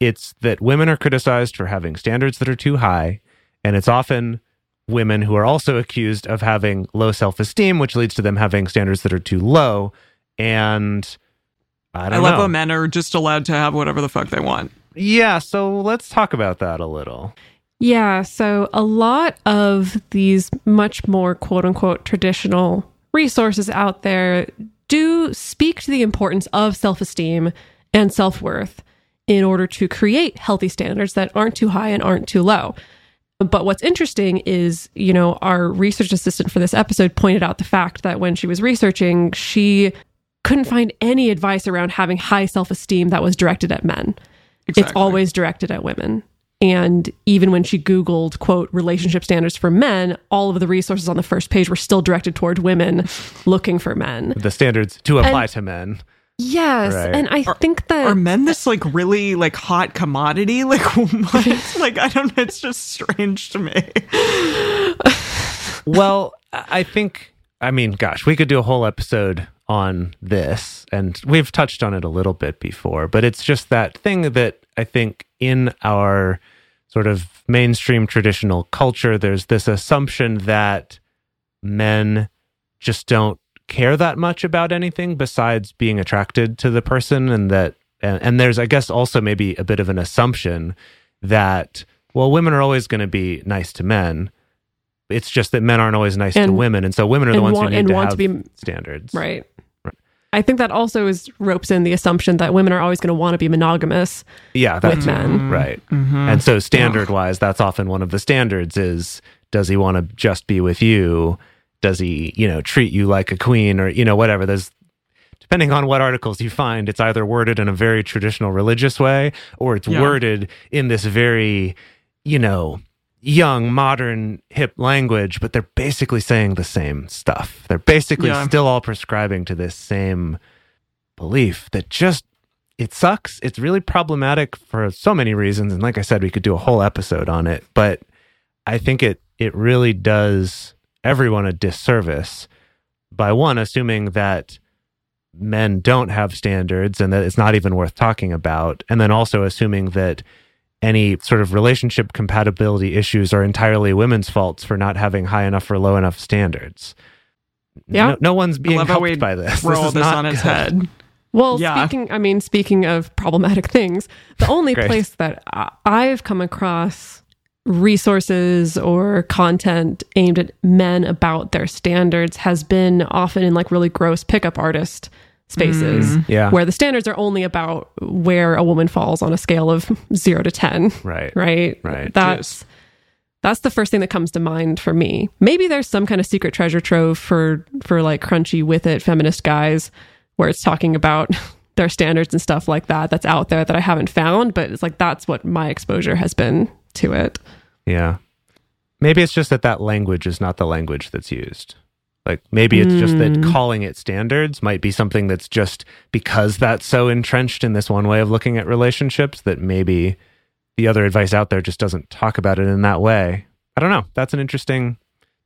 it's that women are criticized for having standards that are too high, and it's often women who are also accused of having low self esteem, which leads to them having standards that are too low. And I I, don't I love know. how men are just allowed to have whatever the fuck they want. Yeah, so let's talk about that a little. Yeah, so a lot of these much more quote unquote traditional resources out there do speak to the importance of self esteem and self worth in order to create healthy standards that aren't too high and aren't too low. But what's interesting is, you know, our research assistant for this episode pointed out the fact that when she was researching, she couldn't find any advice around having high self esteem that was directed at men it's always directed at women. And even when she Googled, quote, relationship standards for men, all of the resources on the first page were still directed toward women looking for men. The standards to apply to men. Yes. Right. And I think that Are men this like really like hot commodity? Like what? like I don't know. It's just strange to me. well, I think, I mean, gosh, we could do a whole episode on this, and we've touched on it a little bit before, but it's just that thing that I think in our sort of mainstream traditional culture, there's this assumption that men just don't care that much about anything besides being attracted to the person, and that, and, and there's, I guess, also maybe a bit of an assumption that, well, women are always going to be nice to men. It's just that men aren't always nice to women, and so women are the ones want- who need to want have to be- standards. right. Right. I think that also is ropes in the assumption that women are always going to want to be monogamous Yeah, that's with men. right. Mm-hmm. And so standard wise, that's often one of the standards is does he want to just be with you? Does he, you know, treat you like a queen or, you know, whatever. There's depending on what articles you find, it's either worded in a very traditional religious way or it's Yeah. worded in this very, you know, young, modern, hip language, but they're basically saying the same stuff. They're basically Yeah. still all prescribing to this same belief that just it sucks. It's really problematic for so many reasons. And like I said, we could do a whole episode on it, but I think it it really does everyone a disservice by one assuming that men don't have standards and that it's not even worth talking about, and then also assuming that any sort of relationship compatibility issues are entirely women's faults for not having high enough or low enough standards. Yeah. No, no one's being love helped by this. Roll this is this not on its good. head. Well, Yeah. speaking, I mean, speaking of problematic things, the only place that I've come across resources or content aimed at men about their standards has been often in like really gross pickup artist spaces mm. Yeah. where the standards are only about where a woman falls on a scale of zero to 10. Right. Right. Right. That's. That's the first thing that comes to mind for me. Maybe there's some kind of secret treasure trove for for like crunchy with it feminist guys where it's talking about their standards and stuff like that that's out there that I haven't found, but it's like that's what my exposure has been to it. Yeah. Maybe it's just that that language is not the language that's used. Like maybe it's just that mm. calling it standards might be something that's just because that's so entrenched in this one way of looking at relationships that maybe the other advice out there just doesn't talk about it in that way. I don't know. That's an interesting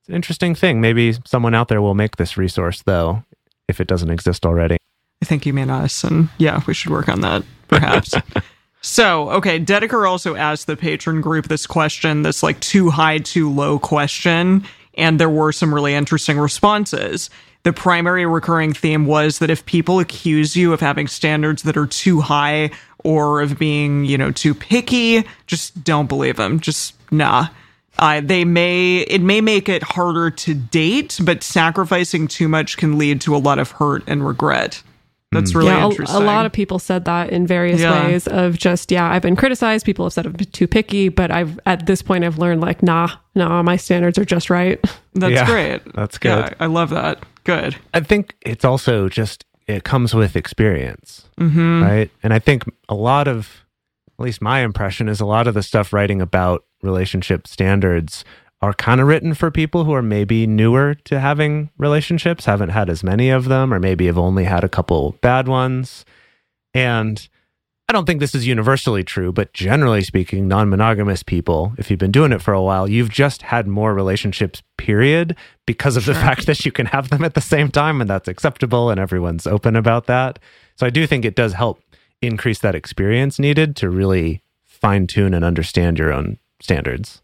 it's an interesting thing. Maybe someone out there will make this resource though if it doesn't exist already. I think you mean us, and yeah, we should work on that, perhaps. so, okay, Dedeker also asked the patron group this question, this like too high, too low question, and there were some really interesting responses. The primary recurring theme was that if people accuse you of having standards that are too high or of being, you know, too picky, just don't believe them. Just nah. Uh, they may it may make it harder to date, but sacrificing too much can lead to a lot of hurt and regret. That's really yeah, a, interesting. a lot of people said that in various Yeah. ways of just yeah, I've been criticized. People have said I'm too picky, but I've at this point I've learned like nah, nah, my standards are just right. That's Yeah, great. that's good. Yeah, good. I love that. Good. I think it's also just it comes with experience, Mm-hmm. right? And I think a lot of, at least my impression is a lot of the stuff writing about relationship standards are kind of written for people who are maybe newer to having relationships, haven't had as many of them, or maybe have only had a couple bad ones. And I don't think this is universally true, but generally speaking, non monogamous people, if you've been doing it for a while, you've just had more relationships, period, because of the fact that you can have them at the same time and that's acceptable and everyone's open about that. So I do think it does help increase that experience needed to really fine tune and understand your own standards.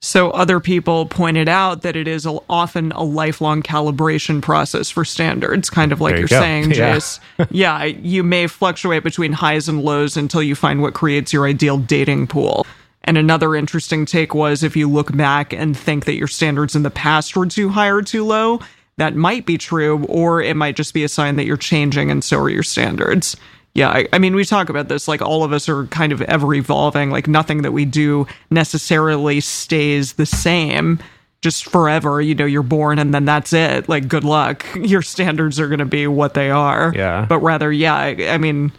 So other people pointed out that it is a, often a lifelong calibration process for standards, kind of like There you you're go. saying, Yeah. Jase. yeah, you may fluctuate between highs and lows until you find what creates your ideal dating pool. And another interesting take was if you look back and think that your standards in the past were too high or too low, that might be true, or it might just be a sign that you're changing and so are your standards. Yeah, I, I mean, we talk about this like all of us are kind of ever evolving. Like nothing that we do necessarily stays the same just forever. You know, you're born and then that's it. Like, good luck. Your standards are going to be what they are. Yeah. But rather, yeah, I, I mean,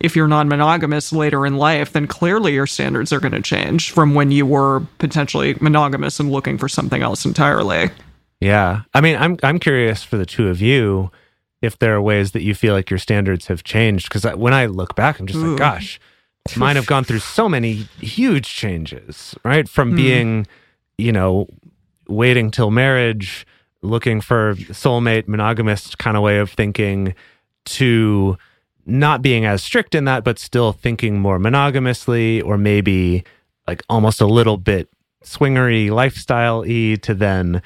if you're non monogamous later in life, then clearly your standards are going to change from when you were potentially monogamous and looking for something else entirely. Yeah. I mean, I'm I'm curious for the two of you if there are ways that you feel like your standards have changed because when I look back, I'm just Ooh. like, gosh, mine have gone through so many huge changes, right? From hmm. being, you know, waiting till marriage, looking for soulmate, monogamous kind of way of thinking, to not being as strict in that, but still thinking more monogamously, or maybe like almost a little bit swingery lifestyle y to then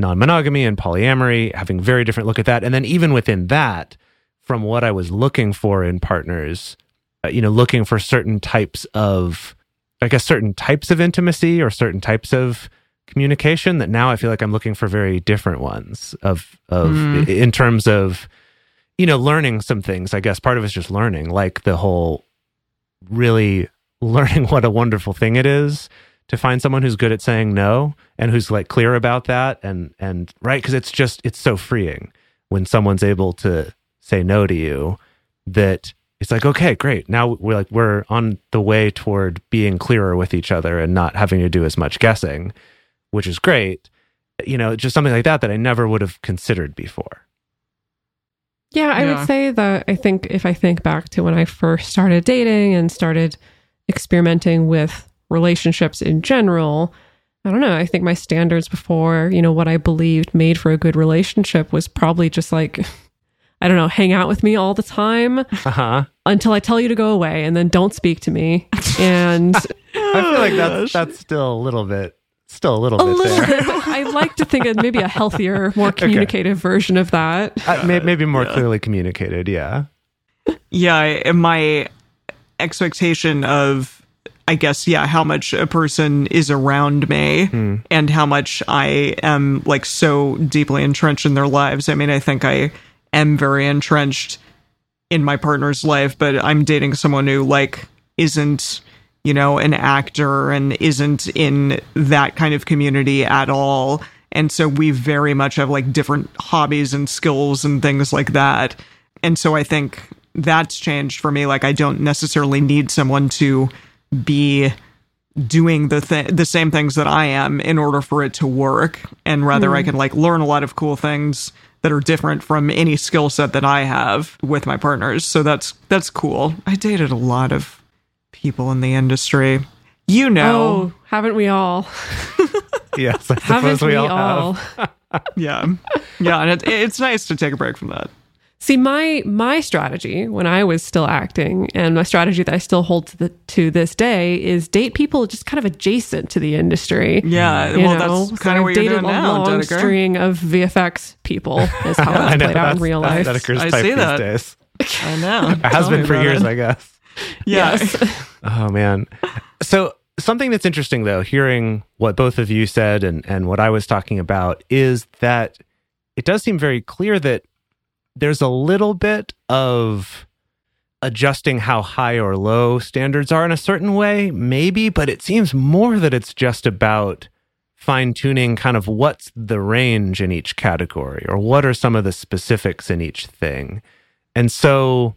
non-monogamy and polyamory having very different look at that. And then even within that from what i was looking for in partners uh, you know looking for certain types of i guess certain types of intimacy or certain types of communication that now i feel like i'm looking for very different ones of of Mm. in terms of you know learning some things. I guess part of it's just learning like the whole really learning what a wonderful thing it is to find someone who's good at saying no and who's like clear about that and and right? Because it's just it's so freeing when someone's able to say no to you that it's like okay great. Now we're like we're on the way toward being clearer with each other and not having to do as much guessing which is great. You know just something like that that i never would have considered before. Yeah, I Yeah. would say that I think if I think back to when I first started dating and started experimenting with relationships in general, I don't know. I think my standards before, you know, what I believed made for a good relationship was probably just like, I don't know, hang out with me all the time uh-huh until I tell you to go away and then don't speak to me. And i feel like that's that's still a little bit still a little a bit little there bit, I like to think of maybe a healthier, more communicative version of that. Uh, may- maybe more clearly communicated yeah yeah my expectation of i guess yeah how much a person is around me hmm. and how much i am like so deeply entrenched in their lives. I mean i think i am very entrenched in my partner's life but i'm dating someone who like isn't you know an actor and isn't in that kind of community at all. And so we very much have like different hobbies and skills and things like that. And so i think that's changed for me. Like i don't necessarily need someone to be doing the th- the same things that I am in order for it to work. And rather I hmm. can like learn a lot of cool things that are different from any skill set that I have with my partners. So that's that's cool. I dated a lot of people in the industry. You know. Oh, haven't we all? yes i Haven't we, we all, all? have yeah. Yeah and it, it's nice to take a break from that See, my my strategy when I was still acting, and my strategy that I still hold to the to this day is date people just kind of adjacent to the industry. yeah You well know? that's So kind of I've you're dated doing a now long Dedeker. string of VFX people. Is how I that's know played out in that's- real that's life. Dedeker's I type see these that. days. I know It has been for years, I guess. yeah Yes. Oh man. So something that's interesting though, hearing what both of you said and and what I was talking about is that it does seem very clear that there's a little bit of adjusting how high or low standards are in a certain way, maybe, but it seems more that it's just about fine tuning kind of what's the range in each category or what are some of the specifics in each thing. And so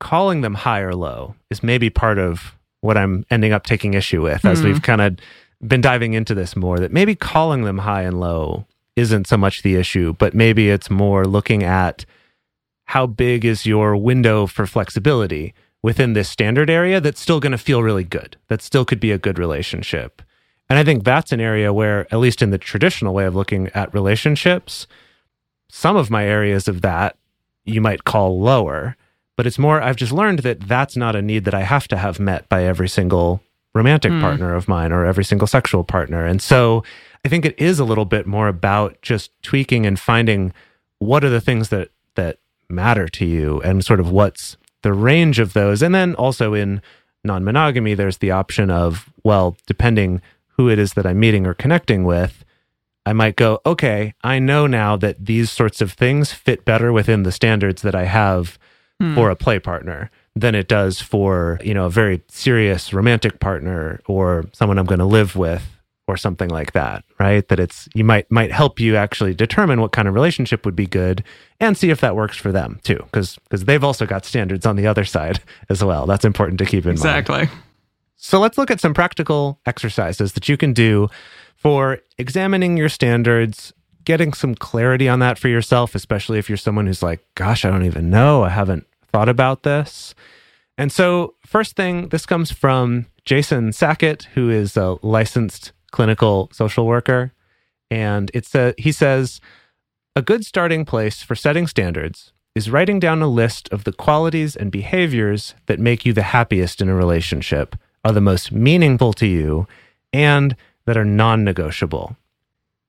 calling them high or low is maybe part of what I'm ending up taking issue with as mm-hmm. we've kind of been diving into this more that maybe calling them high and low isn't so much the issue, but maybe it's more looking at how big is your window for flexibility within this standard area that's still going to feel really good, that still could be a good relationship. And I think that's an area where, at least in the traditional way of looking at relationships, some of my areas of that you might call lower. But it's more, I've just learned that that's not a need that I have to have met by every single romantic hmm. partner of mine or every single sexual partner. And so I think it is a little bit more about just tweaking and finding what are the things that, that matter to you and sort of what's the range of those. And then also in non monogamy, there's the option of, well, depending who it is that I'm meeting or connecting with, I might go, okay, I know now that these sorts of things fit better within the standards that I have hmm. for a play partner than it does for, you know, a very serious romantic partner or someone I'm going to live with or something like that, right? That it's you might might help you actually determine what kind of relationship would be good and see if that works for them too because because they've also got standards on the other side as well. That's important to keep in mind. Exactly. So let's look at some practical exercises that you can do for examining your standards, getting some clarity on that for yourself, especially if you're someone who's like, gosh, I don't even know. I haven't thought about this. And so, first thing, this comes from Jason Sackett, who is a licensed clinical social worker. And it's a, he says, a good starting place for setting standards is writing down a list of the qualities and behaviors that make you the happiest in a relationship, are the most meaningful to you, and that are non negotiable.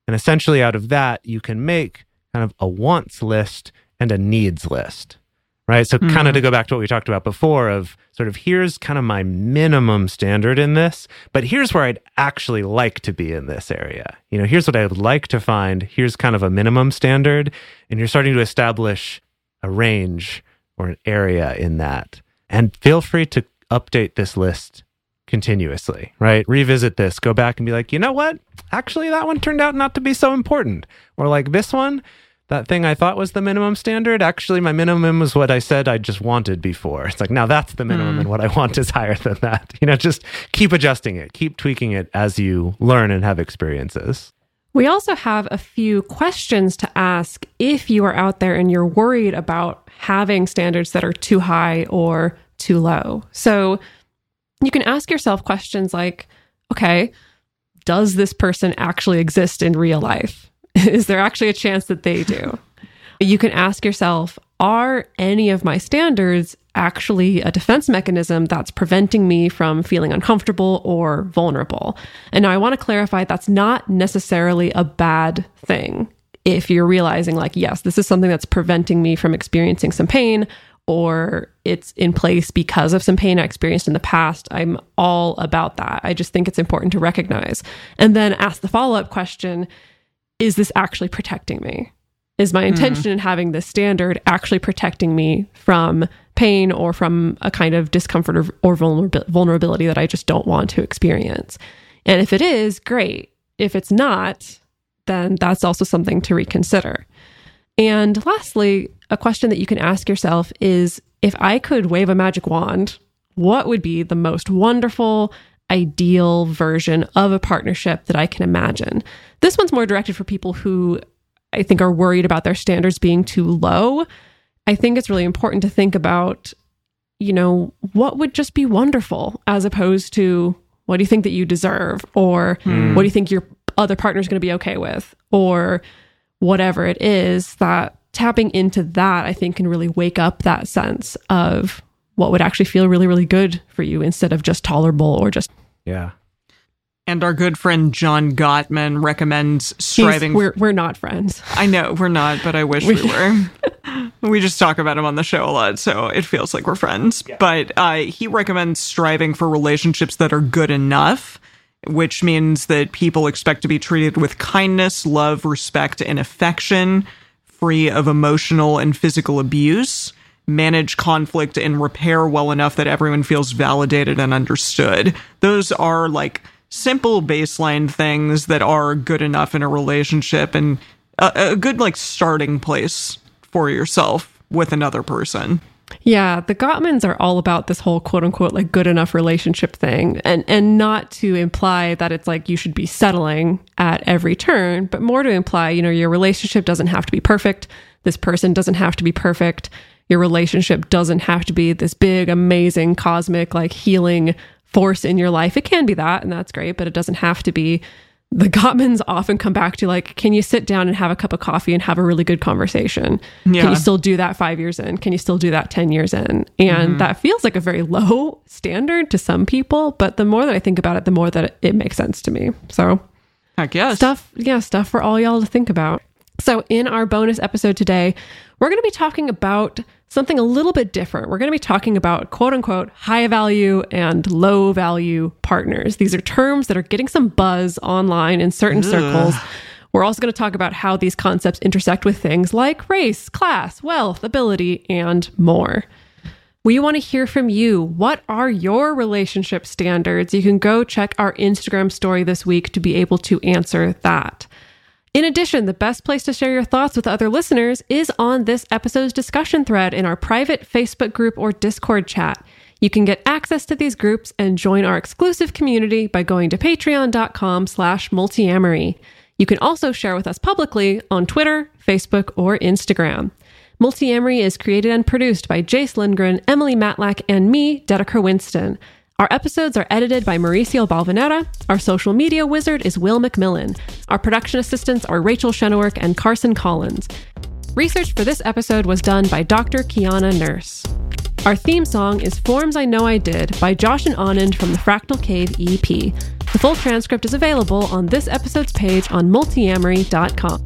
And essentially, out of that, you can make kind of a wants list and a needs list, right? So, kind of hmm. to go back to what we talked about before of sort of here's kind of my minimum standard in this, but here's where I'd actually like to be in this area. You know, here's what I would like to find. Here's kind of a minimum standard. And you're starting to establish a range or an area in that. And feel free to update this list continuously, right? Revisit this, go back and be like, you know what? Actually, that one turned out not to be so important. Or like this one, that thing I thought was the minimum standard, actually, my minimum was what I said I just wanted before. It's like, now that's the minimum, and hmm. what I want is higher than that. You know, just keep adjusting it, keep tweaking it as you learn and have experiences. We also have a few questions to ask if you are out there and you're worried about having standards that are too high or too low. So you can ask yourself questions like, okay, does this person actually exist in real life? Is there actually a chance that they do? you can ask yourself, are any of my standards actually a defense mechanism that's preventing me from feeling uncomfortable or vulnerable? And now I want to clarify that's not necessarily a bad thing. If you're realizing, like, yes, this is something that's preventing me from experiencing some pain, or it's in place because of some pain I experienced in the past, I'm all about that. I just think it's important to recognize. And then ask the follow up question Is this actually protecting me? Is my intention in having this standard actually protecting me from pain or from a kind of discomfort or, or vulnerabi- vulnerability that I just don't want to experience? And if it is, great. If it's not, then that's also something to reconsider. And lastly, a question that you can ask yourself is if I could wave a magic wand, what would be the most wonderful, ideal version of a partnership that I can imagine? This one's more directed for people who I think are worried about their standards being too low. I think it's really important to think about, you know, what would just be wonderful as opposed to what do you think that you deserve or hmm. what do you think your other partner is going to be okay with or whatever it is that tapping into that I think can really wake up that sense of what would actually feel really really good for you instead of just tolerable or just Yeah. And our good friend John Gottman recommends He's- striving. we're we're not friends. I know we're not, but I wish we were. we just talk about him on the show a lot, so it feels like we're friends. But uh, he recommends striving for relationships that are good enough, which means that people expect to be treated with kindness, love, respect, and affection, free of emotional and physical abuse. Manage conflict and repair well enough that everyone feels validated and understood. Those are like simple baseline things that are good enough in a relationship and a, a good like starting place for yourself with another person. Yeah, the Gottmans are all about this whole quote unquote like good enough relationship thing. And and not to imply that it's like you should be settling at every turn, but more to imply, you know, your relationship doesn't have to be perfect. This person doesn't have to be perfect. Your relationship doesn't have to be this big, amazing, cosmic, like healing force in your life. It can be that, and that's great, but it doesn't have to be the Gottmans often come back to like, can you sit down and have a cup of coffee and have a really good conversation? Can you still do that five years in? Can you still do that 10 years in? And mm-hmm. that feels like a very low standard to some people. But the more that I think about it, the more that it, it makes sense to me. So Heck yes. stuff, yeah, stuff for all y'all to think about. So, in our bonus episode today, we're going to be talking about something a little bit different. We're going to be talking about quote unquote high value and low value partners. These are terms that are getting some buzz online in certain circles. We're also going to talk about how these concepts intersect with things like race, class, wealth, ability, and more. We want to hear from you. What are your relationship standards? You can go check our Instagram story this week to be able to answer that. In addition, the best place to share your thoughts with other listeners is on this episode's discussion thread in our private Facebook group or Discord chat. You can get access to these groups and join our exclusive community by going to patreon.com slash multiamory. You can also share with us publicly on Twitter, Facebook, or Instagram. Multiamory is created and produced by Jase Lindgren, Emily Matlack, and me, Dedeker Winston. Our episodes are edited by Mauricio Balvanera. Our social media wizard is Will McMillan. Our production assistants are Rachel Shenowork and Carson Collins. Research for this episode was done by Dr. Kiana Nurse. Our theme song is Forms I Know I Did by Josh and Anand from the Fractal Cave EP. The full transcript is available on this episode's page on multiamory.com.